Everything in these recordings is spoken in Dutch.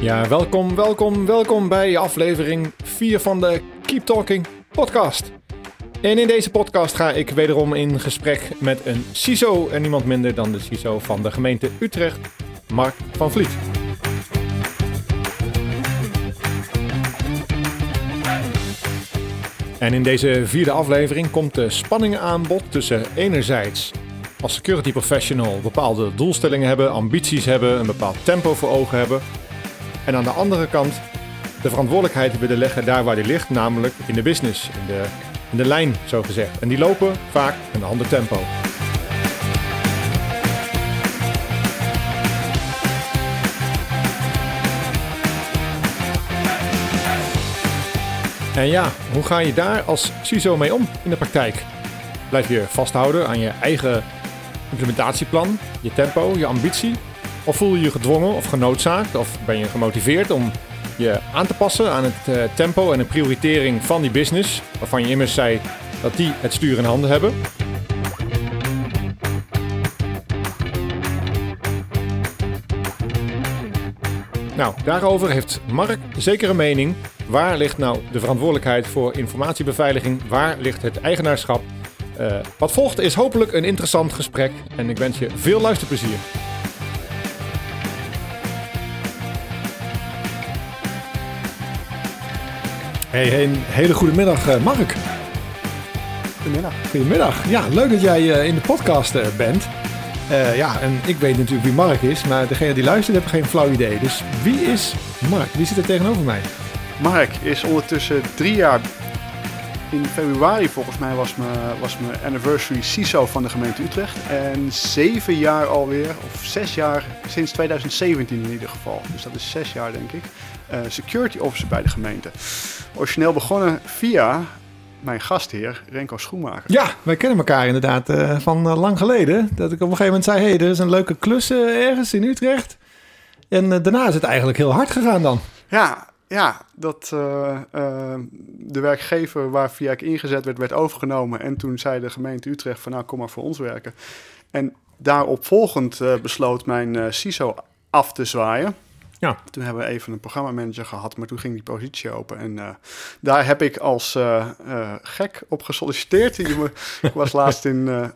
Ja, welkom, welkom, welkom bij aflevering 4 van de Keep Talking podcast. En in deze podcast ga ik wederom in gesprek met een CISO en niemand minder dan de CISO van de gemeente Utrecht, Mark van Vliet. En in deze vierde aflevering komt de spanning aan bod tussen enerzijds als security professional bepaalde doelstellingen hebben, ambities hebben, een bepaald tempo voor ogen hebben. En aan de andere kant de verantwoordelijkheid willen leggen daar waar die ligt, namelijk in de business, in de, in de lijn zo gezegd. En die lopen vaak een ander tempo. En ja, hoe ga je daar als CISO mee om in de praktijk? Blijf je vasthouden aan je eigen implementatieplan, je tempo, je ambitie? Of voel je je gedwongen of genoodzaakt? Of ben je gemotiveerd om je aan te passen aan het uh, tempo en de prioritering van die business, waarvan je immers zei dat die het stuur in handen hebben? Nou, daarover heeft Mark zeker een mening. Waar ligt nou de verantwoordelijkheid voor informatiebeveiliging? Waar ligt het eigenaarschap? Uh, wat volgt is hopelijk een interessant gesprek en ik wens je veel luisterplezier. Hey, een hele goede middag, uh, Mark. Goedemiddag. Goedemiddag. Ja, leuk dat jij uh, in de podcast uh, bent. ja, en ik weet natuurlijk wie Mark is, maar degene die luistert heeft geen flauw idee. Dus wie is Mark? Wie zit er tegenover mij? Mark is ondertussen drie jaar. In februari volgens mij was mijn, was mijn anniversary CISO van de gemeente Utrecht. En zeven jaar alweer, of zes jaar, sinds 2017 in ieder geval. Dus dat is zes jaar denk ik. Uh, security officer bij de gemeente. Origineel begonnen via mijn gastheer Renko Schoenmaker. Ja, wij kennen elkaar inderdaad uh, van uh, lang geleden. Dat ik op een gegeven moment zei, hé, hey, er is een leuke klus ergens in Utrecht. En daarna is het eigenlijk heel hard gegaan dan. Ja, ja, dat uh, uh, de werkgever waar via ik ingezet werd, werd overgenomen. En toen zei de gemeente Utrecht van nou, kom maar voor ons werken. En daarop volgend uh, besloot mijn CISO af te zwaaien. Ja. Toen hebben we even een programmamanager gehad, maar toen ging die positie open. En uh, daar heb ik als uh, uh, gek op gesolliciteerd. ik was laatst in,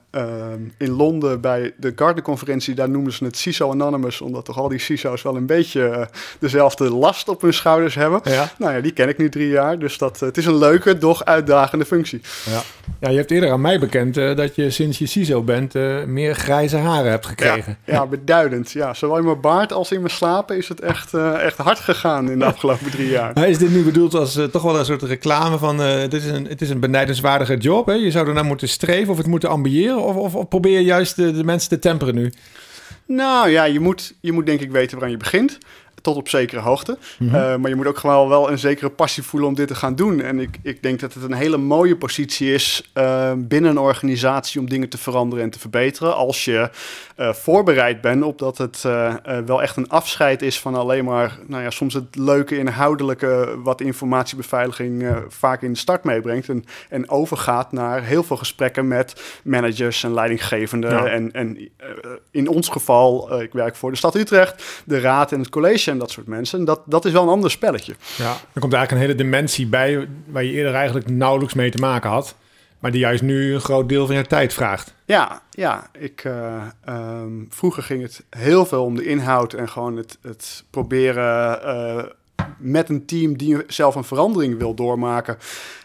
in Londen bij de Gartner-conferentie. Daar noemden ze het CISO Anonymous, omdat toch al die CISO's wel een beetje dezelfde last op hun schouders hebben. Ja. Nou ja, die ken ik nu drie jaar. Dus dat, het is een leuke, doch uitdagende functie. Ja, ja je hebt eerder aan mij bekend dat je sinds je CISO bent meer grijze haren hebt gekregen. Ja, ja beduidend. Ja, zowel in mijn baard als in mijn slapen is het echt echt, uh, echt hard gegaan in de afgelopen drie jaar. Maar is dit nu bedoeld als uh, toch wel een soort reclame van... Dit is een, het is een benijdenswaardige job, hè? Je zou er nou moeten streven of het moeten ambiëren... of, of, of probeer je juist de, de, mensen te temperen nu? Nou ja, je moet, je moet denk ik weten waaraan je begint tot op zekere hoogte. Mm -hmm. uh, maar je moet ook gewoon wel een zekere passie voelen om dit te gaan doen. En ik, ik denk dat het een hele mooie positie is uh, binnen een organisatie om dingen te veranderen en te verbeteren. Als je uh, voorbereid bent op dat het wel echt een afscheid is van alleen maar, nou ja, soms het leuke inhoudelijke wat informatiebeveiliging vaak in de start meebrengt. En, en overgaat naar heel veel gesprekken met managers en leidinggevenden. Ja. En, en in ons geval, ik werk voor de stad Utrecht, de raad en het college en dat soort mensen. Dat, dat is wel een ander spelletje. Ja, er komt eigenlijk een hele dimensie bij waar je eerder eigenlijk nauwelijks mee te maken had. Maar die juist nu een groot deel van je tijd vraagt. Ja, ja. Ik, uh, um, vroeger ging het heel veel om de inhoud en gewoon het, het proberen uh, met een team die zelf een verandering wil doormaken.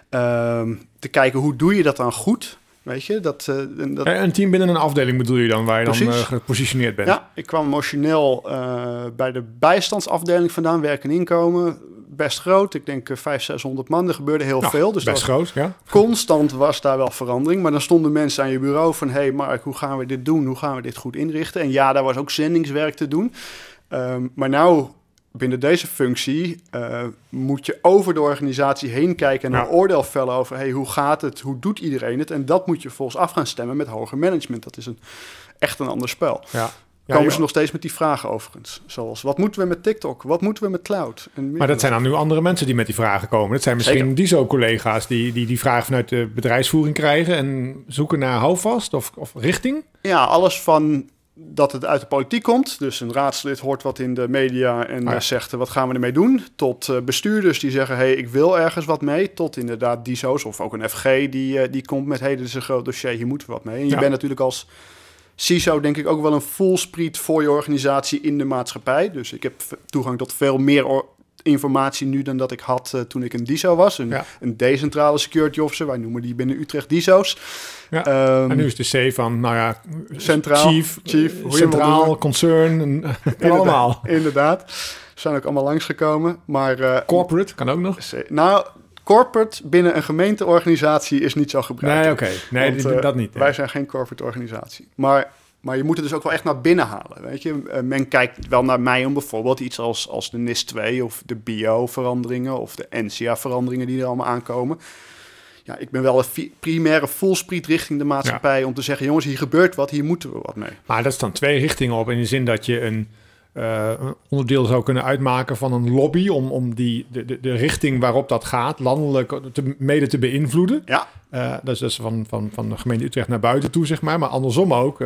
Uh, te kijken hoe doe je dat dan goed. Weet je, dat, uh, dat... Een team binnen een afdeling bedoel je dan, waar je Precies. dan uh, gepositioneerd bent? Ja, ik kwam emotioneel uh, bij de bijstandsafdeling vandaan, werk en inkomen. Best groot, ik denk 500, 600 man, er gebeurde heel nou, veel. Dus best groot, ja. Constant was daar wel verandering, maar dan stonden mensen aan je bureau van... hé hey Mark, hoe gaan we dit doen? Hoe gaan we dit goed inrichten? En ja, daar was ook zendingswerk te doen. Um, maar nou binnen deze functie uh, moet je over de organisatie heen kijken en Ja. een oordeel vellen over hey, hoe gaat het, hoe doet iedereen het. En dat moet je volgens af gaan stemmen met hoger management. Dat is een, echt een ander spel. Ja. komen ze nog steeds met die vragen overigens. Zoals, wat moeten we met TikTok? Wat moeten we met cloud? En Maar dat zijn dan nu andere mensen die met die vragen komen. Dat zijn misschien Zeker. DISO-collega's die, die die vragen vanuit de bedrijfsvoering krijgen en zoeken naar houvast of, of richting. Ja, alles van dat het uit de politiek komt. Dus een raadslid hoort wat in de media en Ah, ja. zegt eh, wat gaan we ermee doen. Tot eh, bestuurders die zeggen hey, ik wil ergens wat mee. Tot inderdaad DISO's of ook een FG die, eh, die komt met hey, dit is een groot dossier, hier moeten we wat mee. En je bent natuurlijk als CISO denk ik ook wel een fullspread voor je organisatie in de maatschappij. Dus ik heb toegang tot veel meer informatie nu dan dat ik had eh, toen ik een DISO was. Een, Ja. een decentrale security officer, wij noemen die binnen Utrecht DISO's. Ja. Ehm, en nu is de C van, nou ja, Centraal, chief, chief, eh, wil centraal, concern, en, kan allemaal. Inderdaad. Ze zijn ook allemaal langsgekomen. Maar eh, Corporate kan ook nog. nou, corporate binnen een gemeenteorganisatie is niet zo gebruikt. Nee, oké. Nee, Want, eh, dat niet. Wij zijn geen corporate organisatie. Maar, maar je moet het dus ook wel echt naar binnen halen. Weet je? Eh, Men kijkt wel naar mij om bijvoorbeeld iets als, als de NIS 2 of de bio-veranderingen of de NCA-veranderingen die er allemaal aankomen. Ja, ik ben wel een primaire fullspread richting de maatschappij om te zeggen: jongens, hier gebeurt wat, hier moeten we wat mee. Maar dat is dan twee richtingen op. In de zin dat je een, eh, een onderdeel zou kunnen uitmaken van een lobby. Om, om die, de, de, de richting waarop dat gaat, landelijk te, mede te beïnvloeden. Ja, Eh, dat is dus van, van, van de gemeente Utrecht naar buiten toe, zeg maar. Maar andersom ook.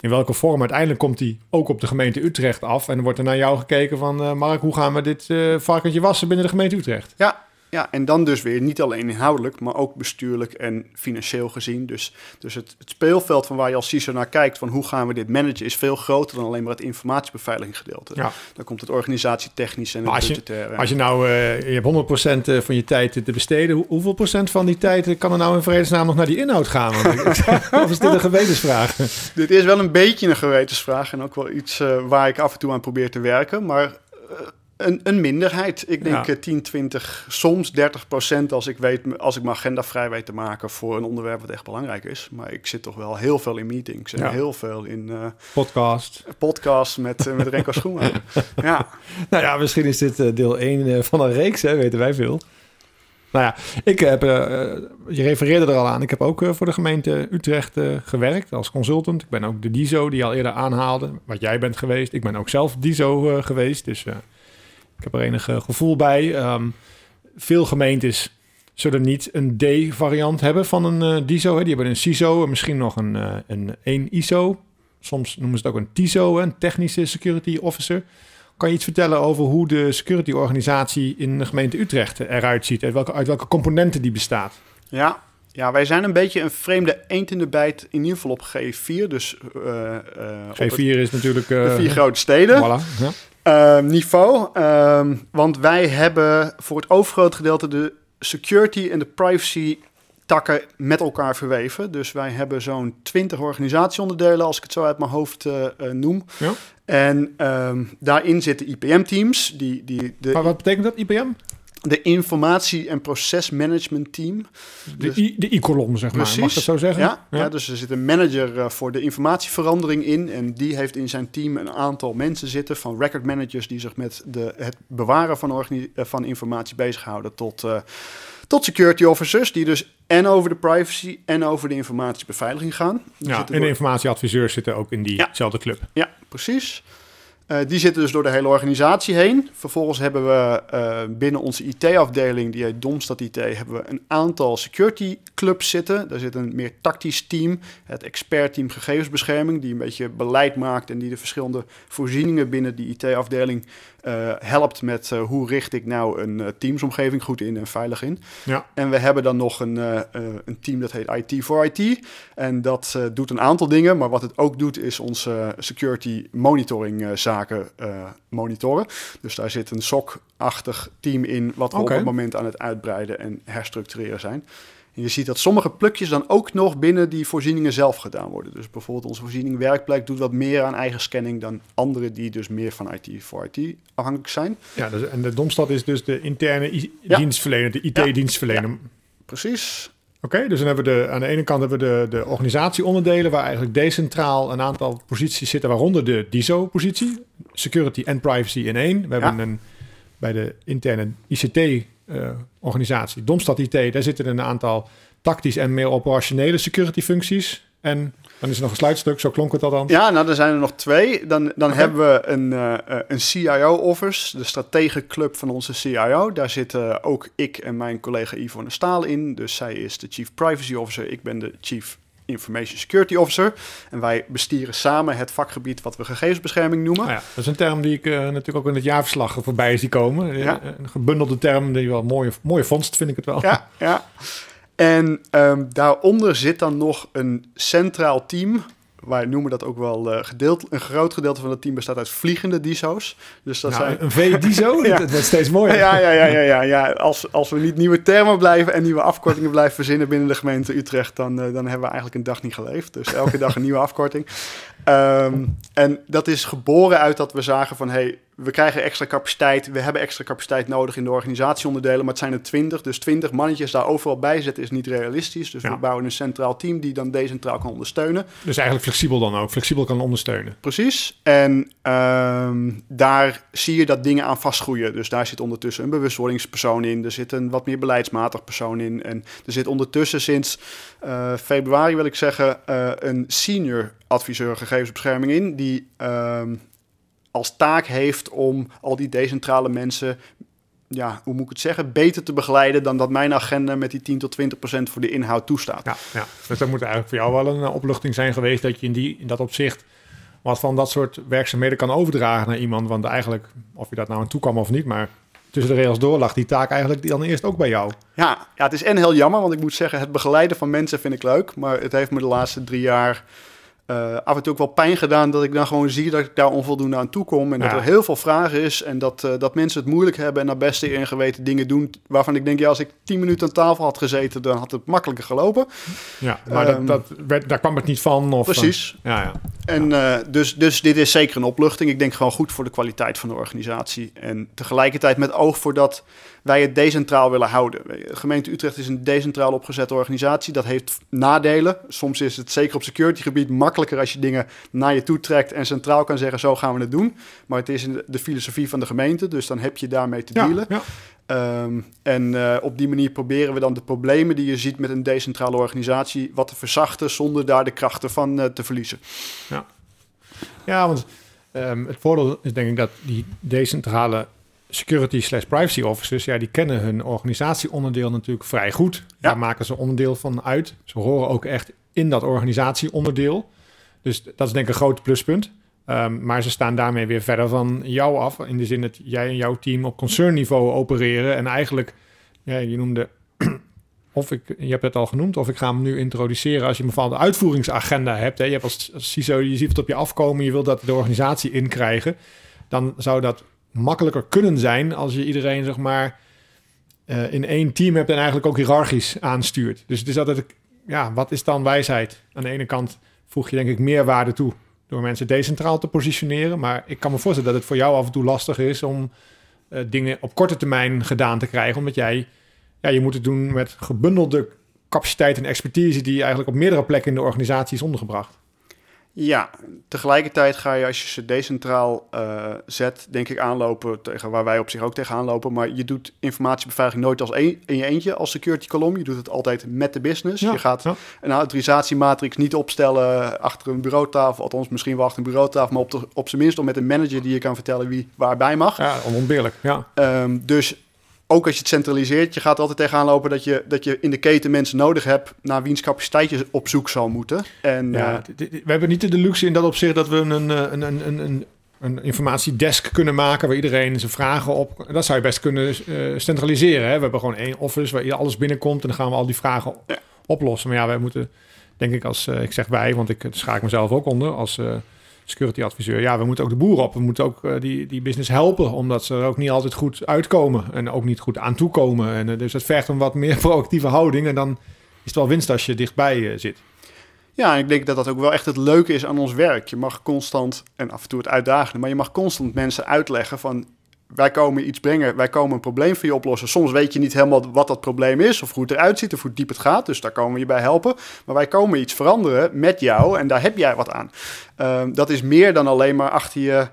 In welke vorm uiteindelijk komt die ook op de gemeente Utrecht af. En dan wordt er naar jou gekeken van... eh, Mark, hoe gaan we dit eh varkentje wassen binnen de gemeente Utrecht? Ja, ja, en dan dus weer niet alleen inhoudelijk, maar ook bestuurlijk en financieel gezien. Dus, dus het, het speelveld van waar je als CISO naar kijkt, van hoe gaan we dit managen, is veel groter dan alleen maar het informatiebeveiliging gedeelte. Ja. Dan komt het organisatietechnisch en het als je-. Als je nou, eh, je hebt 100% van je tijd te besteden. Hoe- hoeveel procent van die tijd eh, kan er nou in vredesnaam nog naar die inhoud gaan? Of is dit een gewetensvraag? Dit is wel een beetje een gewetensvraag en ook wel iets eh, waar ik af en toe aan probeer te werken, maar eh, een, een minderheid. Ik denk Ja. eh, 10, 20, soms 30 procent als ik, weet, als ik mijn agenda vrij weet te maken voor een onderwerp wat echt belangrijk is. Maar ik zit toch wel heel veel in meetings en Ja. heel veel in eh, Podcast. podcasts met, eh, met Renko Schoenmaker. ja, Nou ja, misschien is dit eh, deel 1 van een reeks, hè? weten wij veel. Nou ja, ik heb, eh, eh, je refereerde er al aan, ik heb ook eh, voor de gemeente Utrecht eh, gewerkt als consultant. Ik ben ook de DISO die je al eerder aanhaalde, wat jij bent geweest. Ik ben ook zelf DISO eh, geweest, dus eh, ik heb er enig eh, gevoel bij. Ehm, veel gemeentes zullen niet een D-variant hebben van een eh, DISO. Hè. Die hebben een CISO en misschien nog een, eh, een 1 ISO. Soms noemen ze het ook een TISO, een technische security officer. Kan je iets vertellen over hoe de security organisatie in de gemeente Utrecht eruit ziet? Uit welke, uit welke componenten die bestaat? ja. ja, wij zijn een beetje een vreemde eend in de bijt, in ieder geval op G4. Dus op het- G4 is natuurlijk... de vier grote steden. Voilà, ja. Ehm, niveau. Ehm, want wij hebben voor het overgrote gedeelte de security en de privacy takken met elkaar verweven. Dus wij hebben zo'n 20 organisatieonderdelen, als ik het zo uit mijn hoofd eh, eh, noem. Ja. En ehm, daarin zitten IPM-teams, die, die, de, Maar wat betekent dat, IPM? De informatie- en procesmanagement team. De, Dus- I, de I-kolom, zeg maar. Mag ik Precies. dat zo zeggen? Ja, ja. dus er zit een manager eh, voor de informatieverandering in. En die heeft in zijn team een aantal mensen zitten, van record managers, die zich met de, het bewaren van, eh, van informatie bezighouden, tot, eh, tot security officers, die dus en over de privacy en over de informatiebeveiliging gaan. Die Ja, en door- informatieadviseurs zitten ook in Ja. diezelfde club. ja, precies. Eh, die zitten dus door de hele organisatie heen. Vervolgens hebben we eh, binnen onze IT-afdeling, die heet Domstad IT, hebben we een aantal security clubs zitten. Daar zit een meer tactisch team, het expertteam gegevensbescherming, die een beetje beleid maakt en die de verschillende voorzieningen binnen die IT-afdeling eh, helpt met eh, hoe richt ik nou een eh, teamsomgeving goed in en veilig in. Ja. En we hebben dan nog een, een team dat heet IT for IT. En dat doet een aantal dingen. Maar wat het ook doet, is onze security monitoring zaken monitoren. Dus daar zit een SOC-achtig team in, wat we op het moment aan het uitbreiden en herstructureren zijn. En je ziet dat sommige plukjes dan ook nog binnen die voorzieningen zelf gedaan worden. Dus bijvoorbeeld onze voorziening werkplek doet wat meer aan eigen scanning dan andere die dus meer van IT for IT afhankelijk zijn. Ja, dus, en de Domstad is dus de interne Ja. dienstverlener, de IT-dienstverlener. Precies. Oké, dus dan hebben we de, aan de ene kant hebben we de, de organisatieonderdelen, waar eigenlijk decentraal een aantal posities zitten, waaronder de DISO-positie, security en privacy in één. We hebben een, bij de interne ICT uh, organisatie. Domstad IT, daar zitten een aantal tactisch en meer operationele security functies. En dan is er nog een sluitstuk, zo klonk het al dan. Ja, nou, er zijn er nog twee. Dan, dan hebben we een, uh, een CIO-office, de strategenclub van onze CIO. Daar zitten ook ik en mijn collega Yvonne Staal in. Dus zij is de Chief Privacy Officer, ik ben de Chief Information Security Officer. En wij bestieren samen het vakgebied wat we gegevensbescherming noemen. Oh ja, dat is een term die ik uh, natuurlijk ook in het jaarverslag voorbij zie komen. Ja. Een gebundelde term die wel mooie, mooie vondst, vind ik het wel. Ja, ja. En um, daaronder zit dan nog een centraal team wij noemen dat ook wel uh, gedeeld. Een groot gedeelte van het team bestaat uit vliegende DISO's. Dus dat nou, zijn... Een V-DISO? ja. Dat wordt steeds mooier. Ja, ja, ja, ja, ja, ja. Als, als we niet nieuwe termen blijven en nieuwe afkortingen blijven verzinnen binnen de gemeente Utrecht, dan, uh, dan hebben we eigenlijk een dag niet geleefd. Dus elke dag een nieuwe afkorting. Um, en dat is geboren uit dat we zagen van, hey, we krijgen extra capaciteit. We hebben extra capaciteit nodig in de organisatieonderdelen. Maar het zijn er twintig. Dus twintig mannetjes daar overal bij zetten is niet realistisch. Dus we bouwen een centraal team die dan decentraal kan ondersteunen. Dus eigenlijk flexibel dan ook. Flexibel kan ondersteunen. Precies. En um, daar zie je dat dingen aan vastgroeien. Dus daar zit ondertussen een bewustwordingspersoon in. Er zit een wat meer beleidsmatig persoon in. En er zit ondertussen sinds uh, februari, wil ik zeggen, uh, een senior adviseur gegevensbescherming in. Die um, als taak heeft om al die decentrale mensen, ja, hoe moet ik het zeggen, beter te begeleiden dan dat mijn agenda met die 10 tot 20 procent voor de inhoud toestaat. Ja, ja. dus dat moet eigenlijk voor jou wel een eh, opluchting zijn geweest dat je in, die, in dat opzicht wat van dat soort werkzaamheden kan overdragen naar iemand. Want eigenlijk, of je dat nou aan toe kwam of niet, maar tussen de regels door lag die taak eigenlijk dan eerst ook bij jou. Ja, ja, het is en heel jammer, want ik moet zeggen, het begeleiden van mensen vind ik leuk. Maar het heeft me de laatste drie jaar uh, af en toe ook wel pijn gedaan dat ik dan gewoon zie dat ik daar onvoldoende aan toe kom. En dat er heel veel vragen is en dat, uh, dat mensen het moeilijk hebben en naar beste eer geweten dingen doen waarvan ik denk, ja, als ik tien minuten aan tafel had gezeten, dan had het makkelijker gelopen. Ja, maar um, dat, dat werd, daar kwam het niet van. Of, precies. ja, ja. En dus, dus dit is zeker een opluchting. Ik denk gewoon goed voor de kwaliteit van de organisatie. En tegelijkertijd met oog voor dat wij het decentraal willen houden. De gemeente Utrecht is een decentraal opgezette organisatie. Dat heeft nadelen. Soms is het zeker op security gebied makkelijker als je dingen naar je toe trekt en centraal kan zeggen: zo gaan we het doen. Maar het is de filosofie van de gemeente, dus dan heb je daarmee te dealen. Ja, Um, en uh, op die manier proberen we dan de problemen die je ziet met een decentrale organisatie wat te verzachten zonder daar de krachten van uh, te verliezen. Ja, ja want um, het voordeel is denk ik dat die decentrale security slash privacy officers, ja, die kennen hun organisatieonderdeel natuurlijk vrij goed. Ja. Daar maken ze onderdeel van uit. Ze horen ook echt in dat organisatieonderdeel. Dus dat is denk ik een groot pluspunt. Um, maar ze staan daarmee weer verder van jou af. In de zin dat jij en jouw team op concernniveau opereren. En eigenlijk, ja, je noemde, of ik, je hebt het al genoemd, of ik ga hem nu introduceren. Als je een bepaalde uitvoeringsagenda hebt. Hè, je hebt als, als CISO, je ziet het op je afkomen, je wilt dat de organisatie inkrijgen. Dan zou dat makkelijker kunnen zijn als je iedereen, zeg maar, uh, in één team hebt en eigenlijk ook hiërarchisch aanstuurt. Dus het is altijd, ja, wat is dan wijsheid? Aan de ene kant voeg je denk ik meer waarde toe door mensen decentraal te positioneren. Maar ik kan me voorstellen dat het voor jou af en toe lastig is om uh, dingen op korte termijn gedaan te krijgen. Omdat jij, ja, je moet het doen met gebundelde capaciteit en expertise die eigenlijk op meerdere plekken in de organisatie is ondergebracht. Ja, tegelijkertijd ga je als je ze decentraal uh, zet, denk ik aanlopen tegen waar wij op zich ook tegenaan lopen. Maar je doet informatiebeveiliging nooit als een, in je eentje als security kolom. Je doet het altijd met de business. Ja, je gaat ja. een autorisatiematrix niet opstellen achter een bureautafel. Althans, misschien wel achter een bureautafel, maar op, de, op zijn minst om met een manager die je kan vertellen wie waarbij mag. Ja, onontbeerlijk. Ja. Um, dus ook als je het centraliseert, je gaat altijd tegenaan lopen dat je, dat je in de keten mensen nodig hebt naar wiens capaciteit je op zoek zal moeten. En, ja, uh, we hebben niet de luxe in dat opzicht dat we een, een, een, een, een, informatiedesk kunnen maken waar iedereen zijn vragen op. Dat zou je best kunnen uh, centraliseren. Hè? We hebben gewoon één office waar alles binnenkomt en dan gaan we al die vragen ja. oplossen. Maar ja, wij moeten, denk ik, als uh, ik zeg wij, want ik schaak mezelf ook onder als security adviseur. Ja, we moeten ook de boeren op. We moeten ook uh, die, die business helpen, omdat ze er ook niet altijd goed uitkomen en ook niet goed aan toekomen. En uh, dus het vergt een wat meer proactieve houding en dan is het wel winst als je dichtbij uh, zit. Ja, ik denk dat dat ook wel echt het leuke is aan ons werk. Je mag constant, en af en toe het uitdagen, maar je mag constant mensen uitleggen van wij komen iets brengen, wij komen een probleem voor je oplossen. Soms weet je niet helemaal wat dat probleem is, of hoe het eruit ziet, of hoe diep het gaat. Dus daar komen we je bij helpen. Maar wij komen iets veranderen met jou en daar heb jij wat aan. Uh, dat is meer dan alleen maar achter je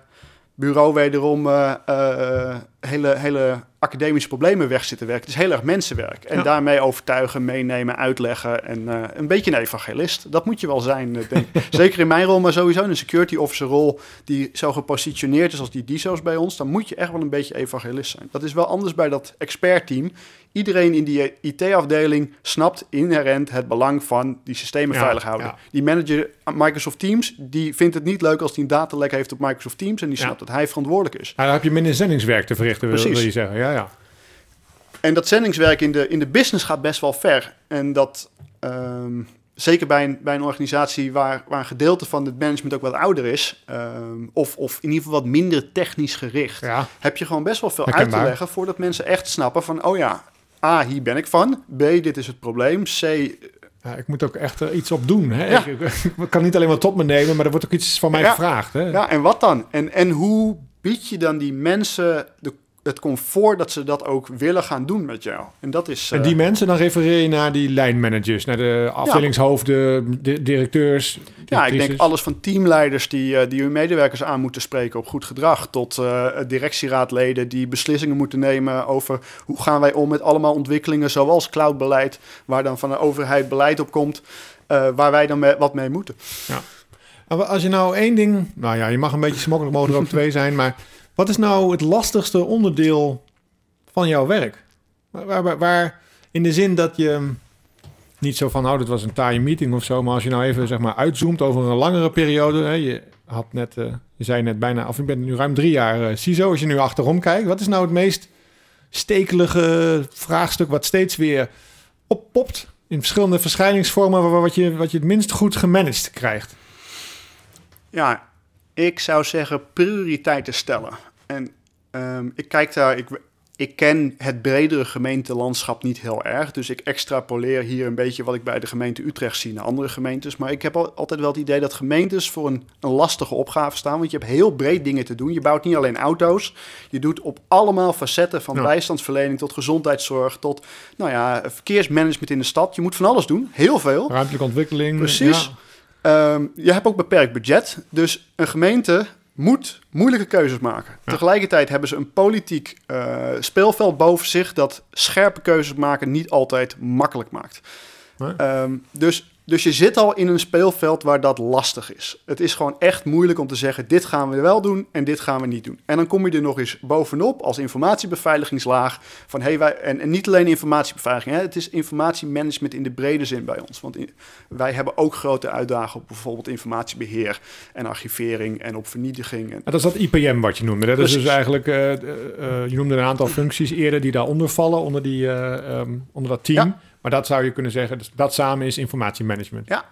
bureau wederom uh, uh, hele, hele academische problemen weg zitten werken. Het is heel erg mensenwerk. En Ja. daarmee overtuigen, meenemen, uitleggen. En eh, een beetje een evangelist. Dat moet je wel zijn, eh, denk ik. Zeker in mijn rol, maar sowieso in een security officer rol... die zo gepositioneerd is als die DISO's bij ons... dan moet je echt wel een beetje evangelist zijn. Dat is wel anders bij dat expertteam. Iedereen in die IT-afdeling snapt inherent het belang van die systemen Ja, veilig houden. ja. Die manager aan Microsoft Teams, die vindt het niet leuk als hij een datalek heeft op Microsoft Teams... en die Ja. snapt dat hij verantwoordelijk is. Nou, dan heb je minder zendingswerk te verrichten, wil, Precies. wil je zeggen. Ja, ja. En dat zendingswerk in de, in de business gaat best wel ver. En dat, ehm, zeker bij een, bij een organisatie waar, waar een gedeelte van het management ook wat ouder is, ehm, of, of in ieder geval wat minder technisch gericht, ja. heb je gewoon best wel veel Herkenbaar. uit te leggen voordat mensen echt snappen van, oh ja, A, hier ben ik van, B, dit is het probleem, C, Ja, ik moet ook echt er iets op doen. Hè? Ja. Ik, ik kan niet alleen maar tot me nemen, maar er wordt ook iets van mij Ja. gevraagd. Hè? ja, en wat dan? En, en hoe bied je dan die mensen de, het comfort dat ze dat ook willen gaan doen met jou? En dat is... En eh, die mensen, dan refereer je naar die lijnmanagers, naar de afdelingshoofden, de directeurs. Ja, ik denk alles van teamleiders die, eh, die hun medewerkers aan moeten spreken op goed gedrag, tot eh, directieraadleden die beslissingen moeten nemen over hoe gaan wij om met allemaal ontwikkelingen zoals cloudbeleid, waar dan van de overheid beleid op komt, eh, waar wij dan mee- wat mee moeten. Maar Als je nou één ding... Nou ja, je mag een beetje smokkelijk, mogen er ook twee zijn. Maar wat is nou het lastigste onderdeel van jouw werk? Waar, waar, waar- in de zin dat je niet zo van... Oh, dit was een taaie meeting of zo. Maar als je nou even zeg maar uitzoomt over een langere periode. Hè, je had net... eh, je zei net bijna... Of je bent nu ruim drie jaar eh CISO. Als je nu achterom kijkt. Wat is nou het meest stekelige vraagstuk... wat steeds weer oppopt... in verschillende verschijningsvormen... wat je, wat je het minst goed gemanaged krijgt? Ja, ik zou zeggen prioriteiten stellen. En ehm, ik kijk daar, ik, ik ken het bredere gemeentelandschap niet heel erg. Dus ik extrapoleer hier een beetje wat ik bij de gemeente Utrecht zie naar andere gemeentes. Maar ik heb al, altijd wel het idee dat gemeentes voor een, een lastige opgave staan. Want je hebt heel breed dingen te doen. Je bouwt niet alleen auto's. Je doet op allemaal facetten van Ja. bijstandsverlening tot gezondheidszorg. Tot nou ja, verkeersmanagement in de stad. Je moet van alles doen. Heel veel. Ruimtelijke ontwikkeling. Precies. ja. Ehm, je hebt ook beperkt budget. Dus een gemeente moet moeilijke keuzes maken. Ja. Tegelijkertijd hebben ze een politiek eh, speelveld boven zich dat scherpe keuzes maken niet altijd makkelijk maakt. Nee. Ehm, dus, dus je zit al in een speelveld waar dat lastig is. Het is gewoon echt moeilijk om te zeggen: dit gaan we wel doen en dit gaan we niet doen. En dan kom je er nog eens bovenop als informatiebeveiligingslaag van hey, wij, en, en niet alleen informatiebeveiliging, hè, het is informatiemanagement in de brede zin bij ons. Want in- wij hebben ook grote uitdagingen op bijvoorbeeld informatiebeheer en archivering en op vernietiging. En, Maar dat is dat IPM wat je noemde. Dat is dus eigenlijk, eh, eh, eh, je noemde een aantal functies eerder die daaronder vallen, onder, die, eh, ehm, onder dat team. Ja. Maar dat zou je kunnen zeggen, dus dat samen is informatiemanagement. Ja.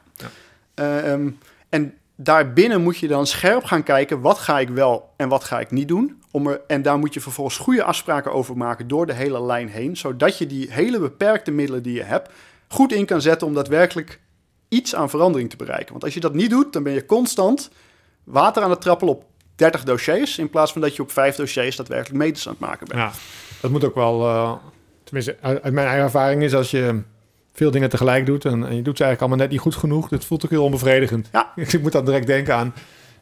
Eh, ehm, en daarbinnen moet je dan scherp gaan kijken, wat ga ik wel en wat ga ik niet doen. Om er, en daar moet je vervolgens goede afspraken over maken door de hele lijn heen, zodat je die hele beperkte middelen die je hebt, goed in kan zetten om daadwerkelijk iets aan verandering te bereiken. Want als je dat niet doet, dan ben je constant water aan het trappelen op 30 dossiers, in plaats van dat je op vijf dossiers daadwerkelijk meters aan het maken bent. Ja, dat moet ook wel, eh, tenminste uit, mijn eigen ervaring is als je veel dingen tegelijk doet en, en je doet ze eigenlijk allemaal net niet goed genoeg, dat voelt ook heel onbevredigend. Ja. Ik moet dan direct denken aan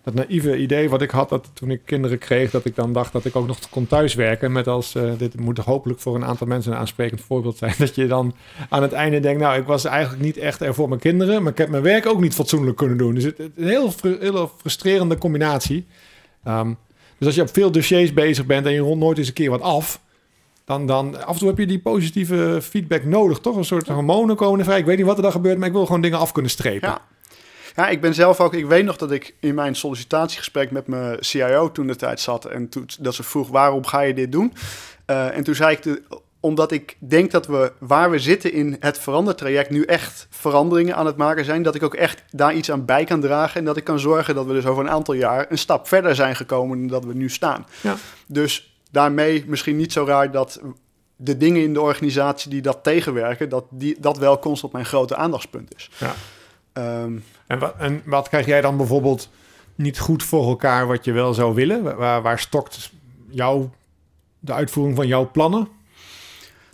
dat naïeve idee wat ik had dat toen ik kinderen kreeg, dat ik dan dacht dat ik ook nog kon thuiswerken. Met als, eh, dit moet hopelijk voor een aantal mensen een aansprekend voorbeeld zijn. Dat je dan aan het einde denkt, nou ik was eigenlijk niet echt er voor mijn kinderen, maar ik heb mijn werk ook niet fatsoenlijk kunnen doen. Dus het, het een heel, hele frustrerende combinatie. Ehm, dus als je op veel dossiers bezig bent en je rond nooit eens een keer wat af, dan, dan af en toe heb je die positieve feedback nodig, toch? Een soort hormonen komen er vrij. Ik weet niet wat er dan gebeurt, maar ik wil gewoon dingen af kunnen strepen. Ja. Ja, ik ben zelf ook. Ik weet nog dat ik in mijn sollicitatiegesprek met mijn CIO toen de tijd zat. En toen, dat ze vroeg: waarom ga je dit doen? Eh, en toen zei ik: de, omdat ik denk dat we waar we zitten in het verandertraject nu echt veranderingen aan het maken zijn. Dat ik ook echt daar iets aan bij kan dragen. En dat ik kan zorgen dat we dus over een aantal jaar een stap verder zijn gekomen dan dat we nu staan. Ja. Dus daarmee misschien niet zo raar dat de dingen in de organisatie die dat tegenwerken, dat die, dat wel constant mijn grote aandachtspunt is. Ja. Ehm, En, wat, en wat krijg jij dan bijvoorbeeld niet goed voor elkaar wat je wel zou willen? Waar, waar stokt jouw, de uitvoering van jouw plannen?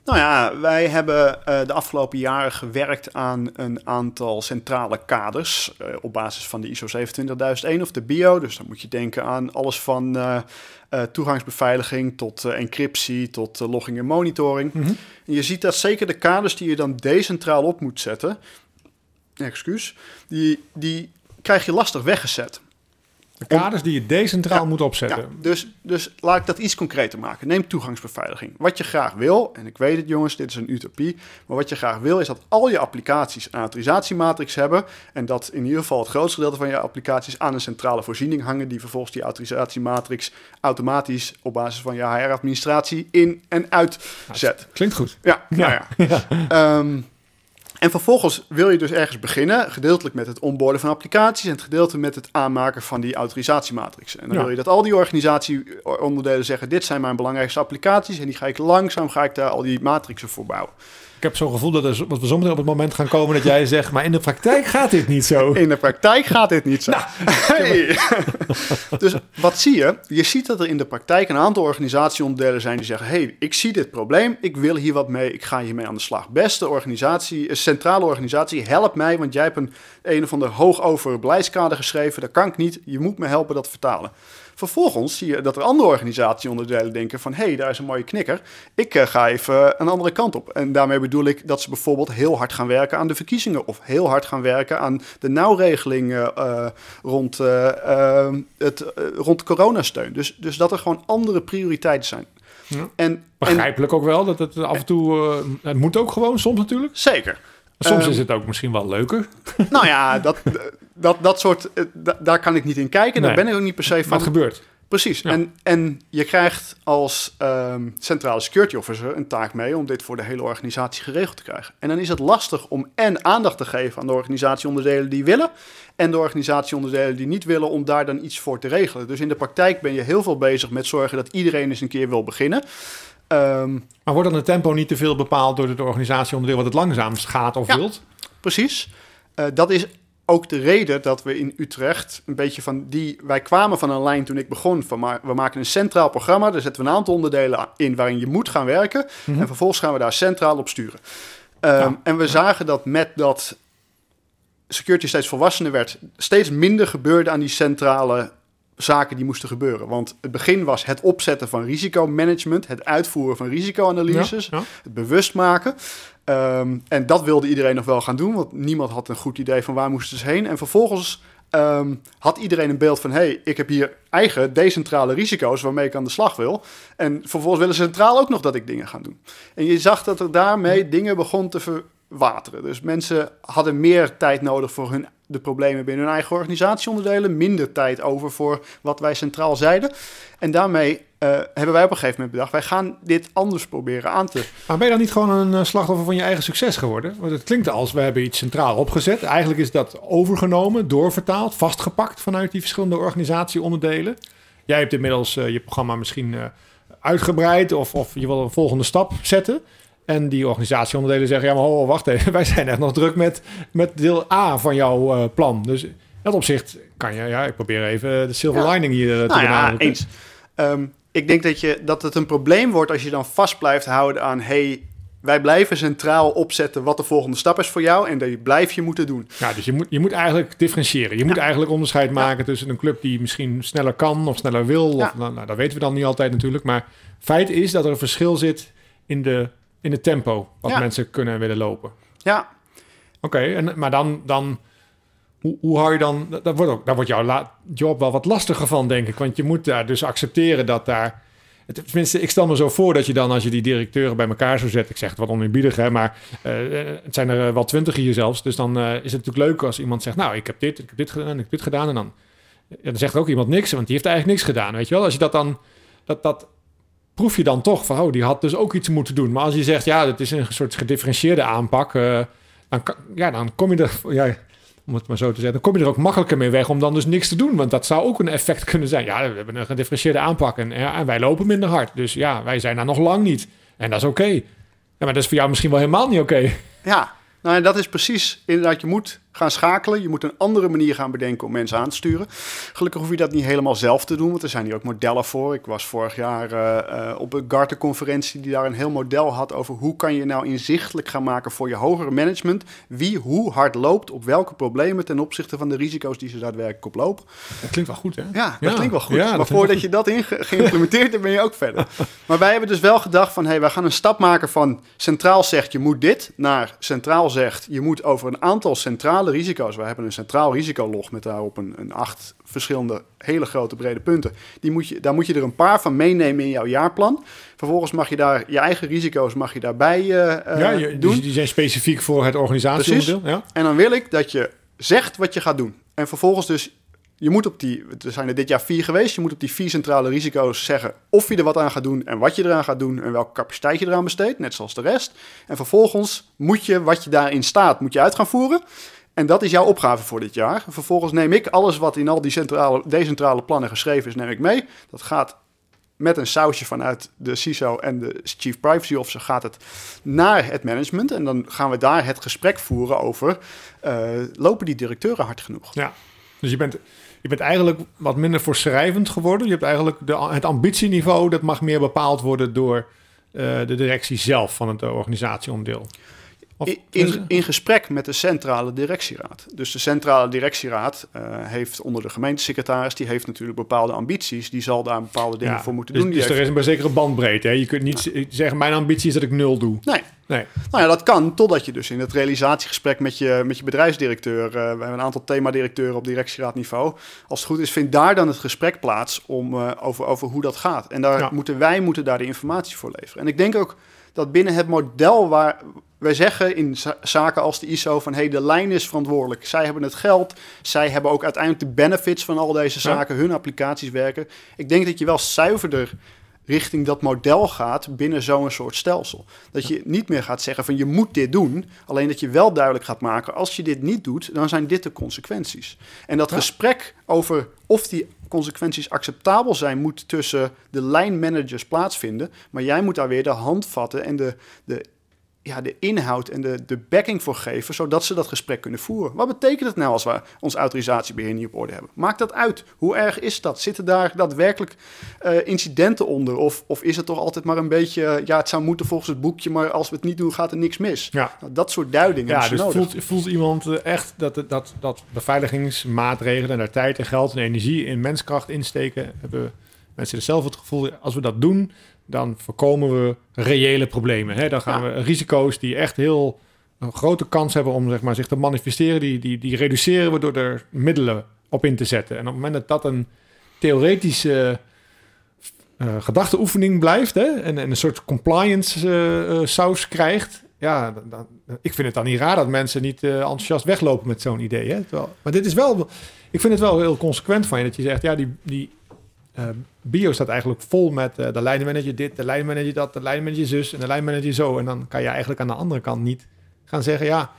Nou ja, wij hebben eh, de afgelopen jaren gewerkt aan een aantal centrale kaders uh, op basis van de ISO 27001 of de BIO. Dus dan moet je denken aan alles van uh, toegangsbeveiliging tot encryptie, tot logging en monitoring. Mhm. En je ziet dat zeker de kaders die je dan decentraal op moet zetten, excuus, die, die krijg je lastig weggezet. De kaders die je decentraal Ja, moet opzetten. Ja, dus, dus laat ik dat iets concreter maken. Neem toegangsbeveiliging. Wat je graag wil, en ik weet het jongens, dit is een utopie, maar wat je graag wil is dat al je applicaties een autorisatiematrix hebben en dat in ieder geval het grootste gedeelte van je applicaties aan een centrale voorziening hangen die vervolgens die autorisatiematrix automatisch op basis van je HR-administratie in en uit zet. Klinkt goed. Ja, nou ja. Ehm, en vervolgens wil je dus ergens beginnen, gedeeltelijk met het onboarden van applicaties en het gedeelte met het aanmaken van die autorisatiematrix. En dan Ja. wil je dat al die organisatieonderdelen zeggen, dit zijn mijn belangrijkste applicaties en die ga ik langzaam, ga ik daar al die matrixen voor bouwen. Ik heb zo'n gevoel dat, er, dat we zometeen op het moment gaan komen dat jij zegt, maar in de praktijk gaat dit niet zo. In de praktijk gaat dit niet zo. Hey. dus wat zie je? Je ziet dat er in de praktijk een aantal organisatieonderdelen zijn die zeggen: hey, ik zie dit probleem, ik wil hier wat mee, ik ga hiermee aan de slag. Beste organisatie, een centrale organisatie, help mij, want jij hebt een een of ander hoog over beleidskader geschreven. Dat kan ik niet. Je moet me helpen dat vertalen. Vervolgens zie je dat er andere organisatieonderdelen denken van... hé, hey, daar is een mooie knikker. Ik eh, ga even een andere kant op. En daarmee bedoel ik dat ze bijvoorbeeld heel hard gaan werken aan de verkiezingen... of heel hard gaan werken aan de nauwregeling eh, eh, rond, eh, eh, het, eh, rond coronasteun. Dus, dus dat er gewoon andere prioriteiten zijn. Ja. En, en Begrijpelijk ook wel, dat het af en toe... eh, het moet ook gewoon, soms natuurlijk. zeker. Soms Ehm, is het ook misschien wel leuker. Nou ja, dat, dat, dat soort, eh, da- daar kan ik niet in kijken. Daar ben ik ook niet per se van. het gebeurt. Precies. Ja. En, en je krijgt als ehm, centrale security officer een taak mee om dit voor de hele organisatie geregeld te krijgen. En dan is het lastig om en aandacht te geven aan de organisatieonderdelen die willen en de organisatieonderdelen die niet willen om daar dan iets voor te regelen. Dus in de praktijk ben je heel veel bezig met zorgen dat iedereen eens een keer wil beginnen. Ehm, Maar wordt dan het tempo niet te veel bepaald door het organisatieonderdeel wat het langzaamst gaat of Ja. wilt? Precies. Eh, dat is ook de reden dat we in Utrecht een beetje van die... Wij kwamen van een lijn toen ik begon van... Maar, we maken een centraal programma. Daar zetten we een aantal onderdelen in waarin je moet gaan werken. Mhm. En vervolgens gaan we daar centraal op sturen. Ehm, Ja. En we zagen dat met dat security steeds volwassener werd... steeds minder gebeurde aan die centrale zaken die moesten gebeuren. Want het begin was het opzetten van risicomanagement... het uitvoeren van risicoanalyses Ja, ja. het bewust maken. Ehm, en dat wilde iedereen nog wel gaan doen, want niemand had een goed idee van waar moesten ze heen. En vervolgens ehm, had iedereen een beeld van: hé, hey, ik heb hier eigen decentrale risico's waarmee ik aan de slag wil. En vervolgens willen ze centraal ook nog dat ik dingen ga doen. En je zag dat er daarmee dingen begon te verwateren. Dus mensen hadden meer tijd nodig voor hun, de problemen binnen hun eigen organisatieonderdelen, minder tijd over voor wat wij centraal zeiden. En daarmee eh, hebben wij op een gegeven moment bedacht: wij gaan dit anders proberen aan te Maar ben je dan niet gewoon een eh, slachtoffer van je eigen succes geworden? Want het klinkt als, we hebben iets centraal opgezet. Eigenlijk is dat overgenomen, doorvertaald, vastgepakt vanuit die verschillende organisatieonderdelen. Jij hebt inmiddels eh, je programma misschien uitgebreid of, of je wil een volgende stap zetten. En die organisatieonderdelen zeggen, ja maar ho, wacht even, wij zijn echt nog druk met, met deel A van jouw eh, plan. Dus in dat opzicht kan je, ja, ik probeer even de silver Ja. lining hier eh, te Nou ja, benadrukken. eens. Ehm, ik denk dat, je, dat het een probleem wordt als je dan vast blijft houden aan... hey, wij blijven centraal opzetten wat de volgende stap is voor jou... en dat blijf je moeten doen. Ja, dus je moet, je moet eigenlijk differentiëren. Je moet eigenlijk onderscheid maken tussen een club die misschien sneller kan of sneller wil. Of, Ja. nou, nou, dat weten we dan niet altijd natuurlijk. Maar feit is dat er een verschil zit in de, in het tempo wat Ja. mensen kunnen en willen lopen. Ja, Oké, en maar dan, dan hoe, hoe hou je dan... dat- Dat wordt ook, daar wordt jouw job wel wat lastiger van, denk ik. Want je moet daar dus accepteren dat daar... het- Tenminste, ik stel me zo voor dat je dan, als je die directeuren bij elkaar zou zetten... Ik zeg het wat oneerbiedig, hè, maar eh, het zijn er eh, wel twintig hier zelfs. Dus dan eh, is het natuurlijk leuk als iemand zegt... Nou, ik heb dit, ik heb dit gedaan, ik heb dit gedaan. En dan, ja, dan zegt ook iemand niks, want die heeft eigenlijk niks gedaan, weet je wel? Als je dat dan... Dat, dat proef je dan toch van, oh, die had dus ook iets moeten doen. Maar als je zegt, ja, het is een soort gedifferentieerde aanpak... eh, dan, ja, dan kom je er... Ja, om het maar zo te zeggen, dan kom je er ook makkelijker mee weg om dan dus niks te doen. Want dat zou ook een effect kunnen zijn. Ja, we hebben een gedifferentieerde aanpak en, ja, en wij lopen minder hard. Dus ja, wij zijn daar nog lang niet. En dat is oké. Ja, maar dat is voor jou misschien wel helemaal niet oké. ja. Nou, en dat is precies inderdaad, je moet gaan schakelen. Je moet een andere manier gaan bedenken om mensen aan te sturen. Gelukkig hoef je dat niet helemaal zelf te doen, want er zijn hier ook modellen voor. Ik was vorig jaar uh, op een Gartner-conferentie die daar een heel model had over hoe kan je nou inzichtelijk gaan maken voor je hogere management wie hoe hard loopt op welke problemen ten opzichte van de risico's die ze daadwerkelijk oplopen. Dat klinkt wel goed, hè? Ja, dat klinkt wel goed. Ja, maar voordat je dat in geïmplementeerd hebt, ben je ook verder. Maar wij hebben dus wel gedacht van, hé, hey, wij gaan een stap maken van centraal zegt je moet dit, naar centraal zegt je moet over een aantal centrale risico's. We hebben een centraal risicolog met daarop een, een acht verschillende hele grote brede punten. Die moet je, daar moet je er een paar van meenemen in jouw jaarplan. Vervolgens mag je daar je eigen risico's mag je daarbij uh, ja, je, doen. Die zijn specifiek voor het organisatieonderdeel. Ja. En dan wil ik dat je zegt wat je gaat doen. En vervolgens dus je moet op die, er zijn er dit jaar vier geweest, je moet op die vier centrale risico's zeggen of je er wat aan gaat doen en wat je eraan gaat doen en welke capaciteit je eraan besteedt, net zoals de rest. En vervolgens moet je wat je daarin staat, moet je uit gaan voeren. En dat is jouw opgave voor dit jaar. Vervolgens neem ik alles wat in al die centrale, decentrale plannen geschreven is, neem ik mee. Dat gaat met een sausje vanuit de CISO en de Chief Privacy Officer gaat het naar het management. En dan gaan we daar het gesprek voeren over, uh, lopen die directeuren hard genoeg? Ja, dus je bent je bent eigenlijk wat minder voorschrijvend geworden. Je hebt eigenlijk de, het ambitieniveau, dat mag meer bepaald worden door uh, de directie zelf van het in, in, gesprek met de centrale directieraad. Dus de centrale directieraad uh, heeft onder de gemeentesecretaris, die heeft natuurlijk bepaalde ambities. Die zal daar bepaalde dingen voor moeten dus, doen. Dus er is een zekere bandbreedte. Hè? Je kunt niet zeggen, mijn ambitie is dat ik nul doe. Nee, Nee. Nou ja, dat kan totdat je dus in het realisatiegesprek met je, met je bedrijfsdirecteur, uh, we hebben een aantal themadirecteuren op directieraadniveau. Als het goed is, vindt daar dan het gesprek plaats om, uh, over, over hoe dat gaat. En daar moeten wij moeten daar de informatie voor leveren. En ik denk ook dat binnen het model waar wij zeggen in zaken als de ISO van hey, de lijn is verantwoordelijk. Zij hebben het geld, zij hebben ook uiteindelijk de benefits van al deze zaken, hun applicaties werken. Ik denk dat je wel zuiverder richting dat model gaat binnen zo'n soort stelsel. Dat je niet meer gaat zeggen van je moet dit doen, alleen dat je wel duidelijk gaat maken als je dit niet doet, dan zijn dit de consequenties. En dat gesprek over of die consequenties acceptabel zijn, moet tussen de lijnmanagers plaatsvinden, maar jij moet daar weer de hand vatten en de, de ja, de inhoud en de, de backing voor geven, zodat ze dat gesprek kunnen voeren. Wat betekent het nou als we ons autorisatiebeheer niet op orde hebben? Maakt dat uit? Hoe erg is dat? Zitten daar daadwerkelijk uh, incidenten onder? Of, of is het toch altijd maar een beetje, ja, het zou moeten volgens het boekje, maar als we het niet doen, gaat er niks mis? Ja. Nou, dat soort duidingen. Ja, dus voelt, voelt iemand eh, echt dat, dat, dat beveiligingsmaatregelen en daar tijd en geld en energie in menskracht insteken? Hebben mensen er zelf het gevoel, als we dat doen, dan voorkomen we reële problemen. Hè? Dan gaan we risico's die echt heel een grote kans hebben om zeg maar, zich te manifesteren, die, die, die reduceren we door er middelen op in te zetten. En op het moment dat dat een theoretische uh, gedachteoefening blijft hè? En, en een soort compliance uh, saus krijgt, ja, dan, ik vind het dan niet raar dat mensen niet enthousiast weglopen met zo'n idee. Hè? Terwijl, maar dit is wel, ik vind het wel heel consequent van je dat je zegt, ja, die, die uh, bio staat eigenlijk vol met uh, de lijnmanager dit, de lijnmanager dat, de lijnmanager zus en de lijnmanager zo. En dan kan je eigenlijk aan de andere kant niet gaan zeggen, ja,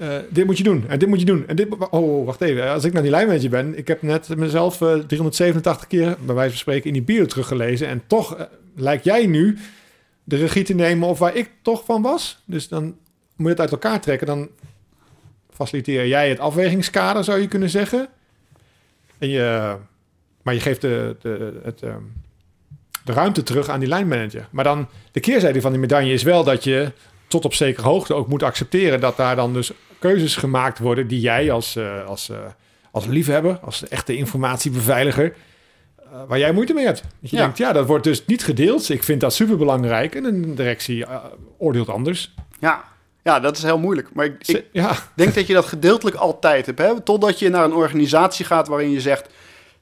uh, dit moet je doen en dit moet je doen. En dit, oh, wacht even, als ik naar die lijnmanager ben, ik heb net mezelf 387 keer, bij wijze van spreken, in die bio teruggelezen. En toch lijkt jij nu de regie te nemen of waar ik toch van was. Dus dan moet je het uit elkaar trekken. Dan faciliteer jij het afwegingskader, zou je kunnen zeggen. En je maar je geeft de, de, het, ehm, de ruimte terug aan die lijnmanager. Maar dan de keerzijde van die medaille is wel dat je tot op zekere hoogte ook moet accepteren dat daar dan dus keuzes gemaakt worden die jij als, uh, als, uh, als liefhebber, als echte informatiebeveiliger, uh, waar jij moeite mee hebt. Dat je denkt, ja, dat wordt dus niet gedeeld. Ik vind dat super belangrijk en een directie oordeelt anders. Ja, ja, dat is heel moeilijk. Maar ik, ik ja. denk dat je dat gedeeltelijk altijd hebt. Hè? Totdat je naar een organisatie gaat waarin je zegt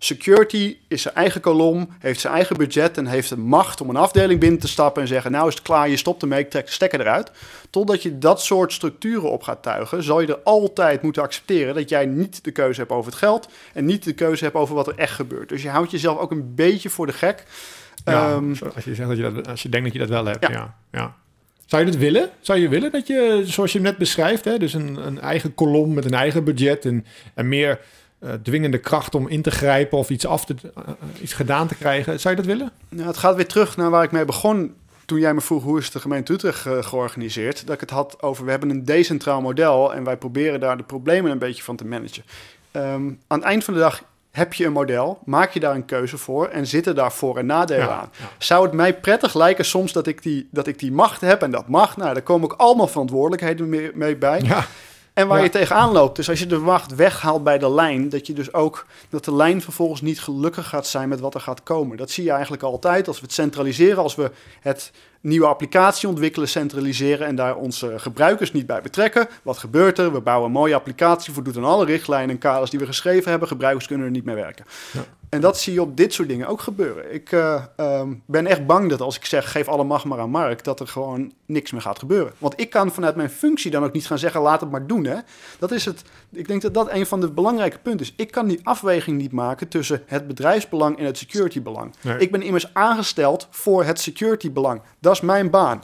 Security is zijn eigen kolom, heeft zijn eigen budget en heeft de macht om een afdeling binnen te stappen en zeggen: Nou is het klaar, je stopt ermee, ik trek de stekker eruit. Totdat je dat soort structuren op gaat tuigen, zal je er altijd moeten accepteren dat jij niet de keuze hebt over het geld en niet de keuze hebt over wat er echt gebeurt. Dus je houdt jezelf ook een beetje voor de gek. Ja, um, als, je zegt dat je dat, als je denkt dat je dat wel hebt, ja. ja, ja. Zou je dat willen? Zou je willen dat je, zoals je net beschrijft, hè, dus een, een eigen kolom met een eigen budget en, en meer uh, dwingende kracht om in te grijpen of iets, af te, uh, iets gedaan te krijgen. Zou je dat willen? Nou, het gaat weer terug naar waar ik mee begon. toen jij me vroeg hoe is de gemeente Utrecht uh, georganiseerd, dat ik het had over we hebben een decentraal model en wij proberen daar de problemen een beetje van te managen. Um, aan het eind van de dag heb je een model, maak je daar een keuze voor en zitten daar voor- en nadelen aan. Zou het mij prettig lijken soms dat ik, die, dat ik die macht heb en dat mag? Nou, daar komen ook allemaal verantwoordelijkheden mee, mee bij. Ja. En waar je tegenaan loopt. Dus als je de wacht weghaalt bij de lijn, dat je dus ook dat de lijn vervolgens niet gelukkig gaat zijn met wat er gaat komen. Dat zie je eigenlijk altijd als we het centraliseren, als we het nieuwe applicatie ontwikkelen, centraliseren en daar onze gebruikers niet bij betrekken. Wat gebeurt er? We bouwen een mooie applicatie, voldoet aan alle richtlijnen en kaders die we geschreven hebben. Gebruikers kunnen er niet mee werken. Ja. En dat zie je op dit soort dingen ook gebeuren. Ik uh, um, ben echt bang dat als ik zeg geef alle macht maar aan Mark, dat er gewoon niks meer gaat gebeuren. Want ik kan vanuit mijn functie dan ook niet gaan zeggen laat het maar doen. Hè? Dat is het. Ik denk dat dat een van de belangrijke punten is. Ik kan die afweging niet maken tussen het bedrijfsbelang en het securitybelang. Nee. Ik ben immers aangesteld voor het securitybelang. Dat is mijn baan.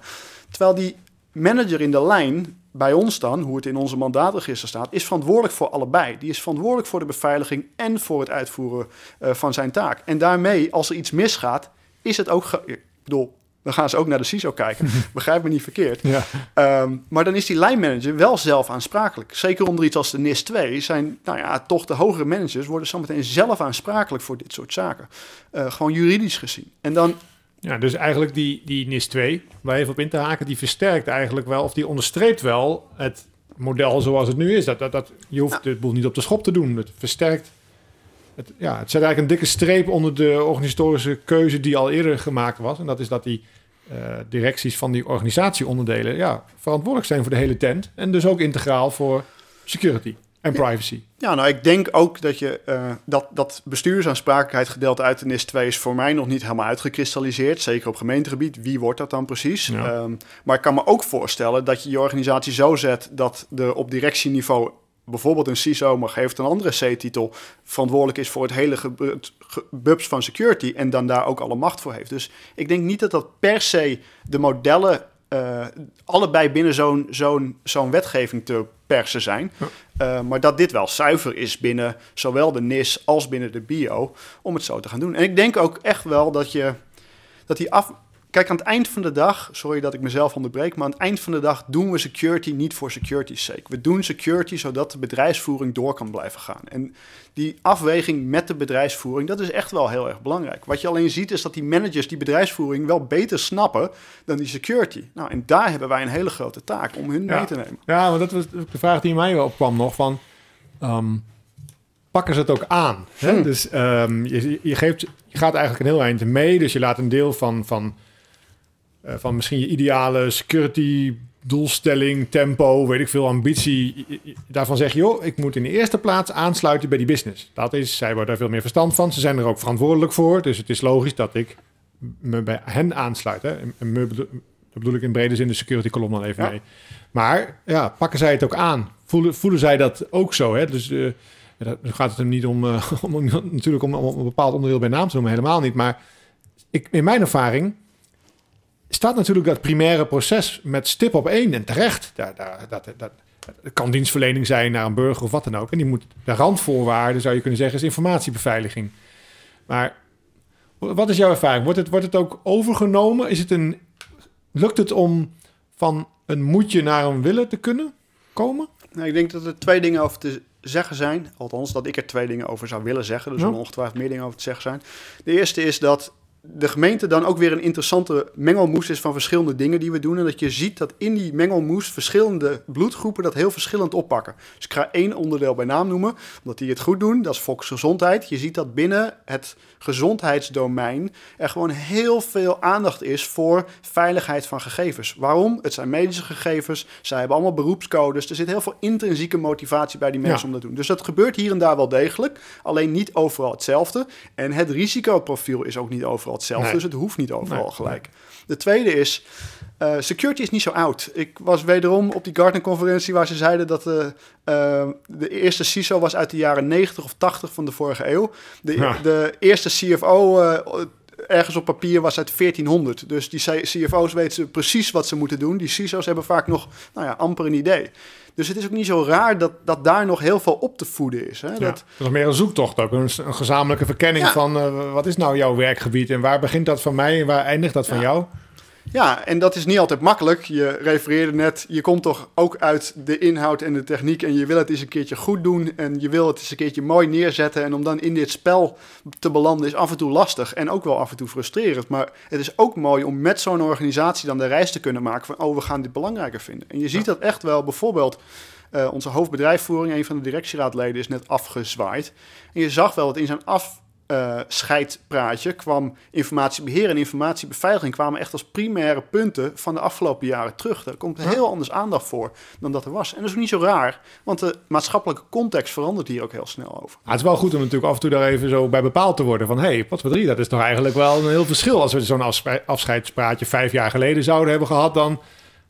Terwijl die manager in de lijn bij ons dan, hoe het in onze mandaatregister staat, is verantwoordelijk voor allebei. Die is verantwoordelijk voor de beveiliging en voor het uitvoeren uh, van zijn taak. En daarmee, als er iets misgaat, is het ook. Ik bedoel, dan gaan ze ook naar de CISO kijken. Begrijp me niet verkeerd. Ja. Um, maar dan is die lijnmanager wel zelf aansprakelijk. Zeker onder iets als de NIS 2 zijn, nou ja, toch de hogere managers worden zometeen zelf aansprakelijk voor dit soort zaken. Uh, gewoon juridisch gezien. En dan ja, dus eigenlijk die, die NIS 2, waar even op in te haken, die versterkt eigenlijk wel, of die onderstreept wel het model zoals het nu is. Dat, dat, dat, je hoeft ja. het boel niet op de schop te doen. Het versterkt. Het, ja, het zet eigenlijk een dikke streep onder de organisatorische keuze die al eerder gemaakt was. En dat is dat die uh, directies van die organisatieonderdelen ja, verantwoordelijk zijn voor de hele tent. En dus ook integraal voor security en privacy. Ja, nou, ik denk ook dat je uh, dat, dat bestuursaansprakelijkheid gedeelte uit de NIS 2 is voor mij nog niet helemaal uitgekristalliseerd. Zeker op gemeentegebied. Wie wordt dat dan precies? Ja. Um, maar ik kan me ook voorstellen dat je je organisatie zo zet dat er op directieniveau bijvoorbeeld een CISO, maar geeft een andere C-titel, verantwoordelijk is voor het hele bubs van security en dan daar ook alle macht voor heeft. Dus ik denk niet dat dat per se de modellen uh, allebei binnen zo'n zo'n zo'n wetgeving te persen zijn. Uh, maar dat dit wel zuiver is binnen zowel de NIS als binnen de bio om het zo te gaan doen. En ik denk ook echt wel dat je dat die af, Kijk, aan het eind van de dag, sorry dat ik mezelf onderbreek, maar aan het eind van de dag doen we security niet voor security's sake. We doen security zodat de bedrijfsvoering door kan blijven gaan. En die afweging met de bedrijfsvoering, dat is echt wel heel erg belangrijk. Wat je alleen ziet is dat die managers die bedrijfsvoering wel beter snappen dan die security. Nou, en daar hebben wij een hele grote taak om hun mee te nemen. Ja, maar dat was de vraag die mij opkwam nog van... Um, pakken ze het ook aan? Hè? Hmm. Dus um, je, je, geeft, je gaat eigenlijk een heel eind mee, dus je laat een deel van... van uh, van misschien je ideale security doelstelling, tempo, weet ik veel, ambitie. Daarvan zeg je, joh, ik moet in de eerste plaats aansluiten bij die business. Dat is, zij hebben daar veel meer verstand van. Ze zijn er ook verantwoordelijk voor. Dus het is logisch dat ik me bij hen aansluit. Hè. En me bedoel, dat bedoel ik in brede zin de security kolom dan even ja. mee. Maar ja, pakken zij het ook aan? Voelen, voelen zij dat ook zo? Hè? Dus uh, dan gaat het hem niet om, uh, om natuurlijk om, om, een bepaald onderdeel bij naam te noemen, helemaal niet. Maar ik, in mijn ervaring staat natuurlijk dat primaire proces met stip op één en terecht. Daar, daar, dat, dat, dat kan dienstverlening zijn naar een burger of wat dan ook. En die moet de randvoorwaarden, zou je kunnen zeggen, is informatiebeveiliging. Maar wat is jouw ervaring? Wordt het, wordt het ook overgenomen? Is het een, lukt het om van een moetje naar een willen te kunnen komen? Nou, ik denk dat er twee dingen over te zeggen zijn. Althans, dat ik er twee dingen over zou willen zeggen. Dus er ja. ongetwijfeld meer dingen over te zeggen zijn. De eerste is dat de gemeente dan ook weer een interessante mengelmoes is van verschillende dingen die we doen. En dat je ziet dat in die mengelmoes verschillende bloedgroepen dat heel verschillend oppakken. Dus ik ga één onderdeel bij naam noemen, omdat die het goed doen. Dat is volksgezondheid. Je ziet dat binnen het gezondheidsdomein er gewoon heel veel aandacht is voor veiligheid van gegevens. Waarom? Het zijn medische gegevens. Zij hebben allemaal beroepscodes. Er zit heel veel intrinsieke motivatie bij die mensen ja. om dat te doen. Dus dat gebeurt hier en daar wel degelijk. Alleen niet overal hetzelfde. En het risicoprofiel is ook niet overal hetzelfde. Nee. Dus het hoeft niet overal nee. gelijk. De tweede is, uh, security is niet zo oud. Ik was wederom op die Gartner-conferentie waar ze zeiden dat de, uh, de eerste CISO was uit de jaren 90 of 80 van de vorige eeuw. De, ja. de eerste CFO uh, ergens op papier was uit 1400. Dus die CFO's weten precies wat ze moeten doen. Die CISO's hebben vaak nog nou ja, amper een idee. Dus het is ook niet zo raar dat, dat daar nog heel veel op te voeden is. Hè? Ja, dat, is meer een zoektocht ook. Een, een gezamenlijke verkenning ja. van uh, wat is nou jouw werkgebied en waar begint dat van mij en waar eindigt dat van jou? Ja, en dat is niet altijd makkelijk. Je refereerde net, je komt toch ook uit de inhoud en de techniek en je wil het eens een keertje goed doen en je wil het eens een keertje mooi neerzetten. En om dan in dit spel te belanden is af en toe lastig en ook wel af en toe frustrerend. Maar het is ook mooi om met zo'n organisatie dan de reis te kunnen maken van, oh, we gaan dit belangrijker vinden. En je ziet dat echt wel bijvoorbeeld... Uh, onze hoofdbedrijfsvoering, een van de directieraadleden, is net afgezwaaid. En je zag wel dat in zijn af, uh, scheidpraatje kwam informatiebeheer en informatiebeveiliging kwamen echt als primaire punten van de afgelopen jaren terug. Daar komt heel anders aandacht voor dan dat er was. En dat is niet zo raar, want de maatschappelijke context verandert hier ook heel snel over. het is wel goed om natuurlijk af en toe daar even zo bij bepaald te worden van hé, hey, wat voor drie, dat is toch eigenlijk wel een heel verschil. Als we zo'n afscheidspraatje vijf jaar geleden zouden hebben gehad, dan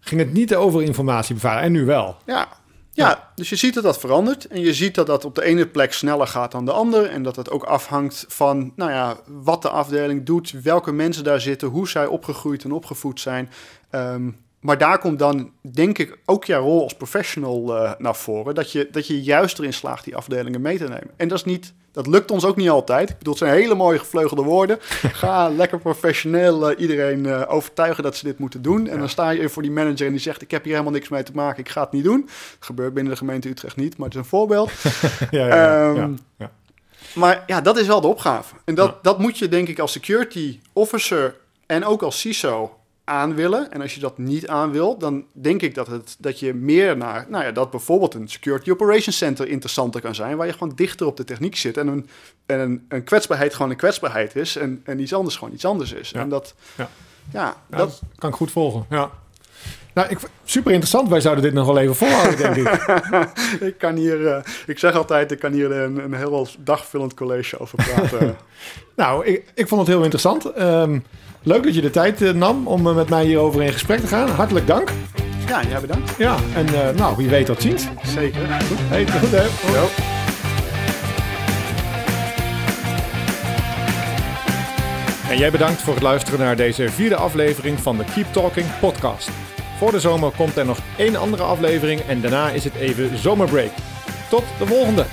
ging het niet over informatiebeveiliging en nu wel. Ja, ja, dus je ziet dat dat verandert. En je ziet dat dat op de ene plek sneller gaat dan de andere. En dat het ook afhangt van nou ja, wat de afdeling doet, welke mensen daar zitten, hoe zij opgegroeid en opgevoed zijn. Ehm, maar daar komt dan, denk ik, ook jouw rol als professional uh, naar voren. Dat je, dat je juist erin slaagt die afdelingen mee te nemen. En dat is niet dat lukt ons ook niet altijd. Ik bedoel, het zijn hele mooie gevleugelde woorden. Ga lekker professioneel uh, iedereen uh, overtuigen dat ze dit moeten doen. En dan sta je voor die manager en die zegt: Ik heb hier helemaal niks mee te maken, ik ga het niet doen. Dat gebeurt binnen de gemeente Utrecht niet, maar het is een voorbeeld. ja, ja, um, ja, Maar ja, dat is wel de opgave. En dat, dat moet je, denk ik, als security officer en ook als CISO aan willen. En als je dat niet aan wil, dan denk ik dat, het, dat je meer naar, nou ja, dat bijvoorbeeld een Security Operations Center interessanter kan zijn, waar je gewoon dichter op de techniek zit en een, en een, een kwetsbaarheid gewoon een kwetsbaarheid is en, en iets anders gewoon iets anders is. En dat, ja. Ja, dat kan ik goed volgen. Ja. Nou, ik, super interessant. Wij zouden dit nog wel even volhouden, denk ik. ik kan hier, uh, ik zeg altijd, ik kan hier een, een heel dagvullend college over praten. nou, ik, ik vond het heel interessant. Um, Leuk dat je de tijd uh, nam om uh, met mij hierover in gesprek te gaan. Hartelijk dank. Ja, jij bedankt. Ja, en uh, nou, wie weet tot ziens. Zeker. Goed, hey, goed hè. En jij bedankt voor het luisteren naar deze vierde aflevering van de Keep Talking podcast. Voor de zomer komt er nog één andere aflevering en daarna is het even zomerbreak. Tot de volgende!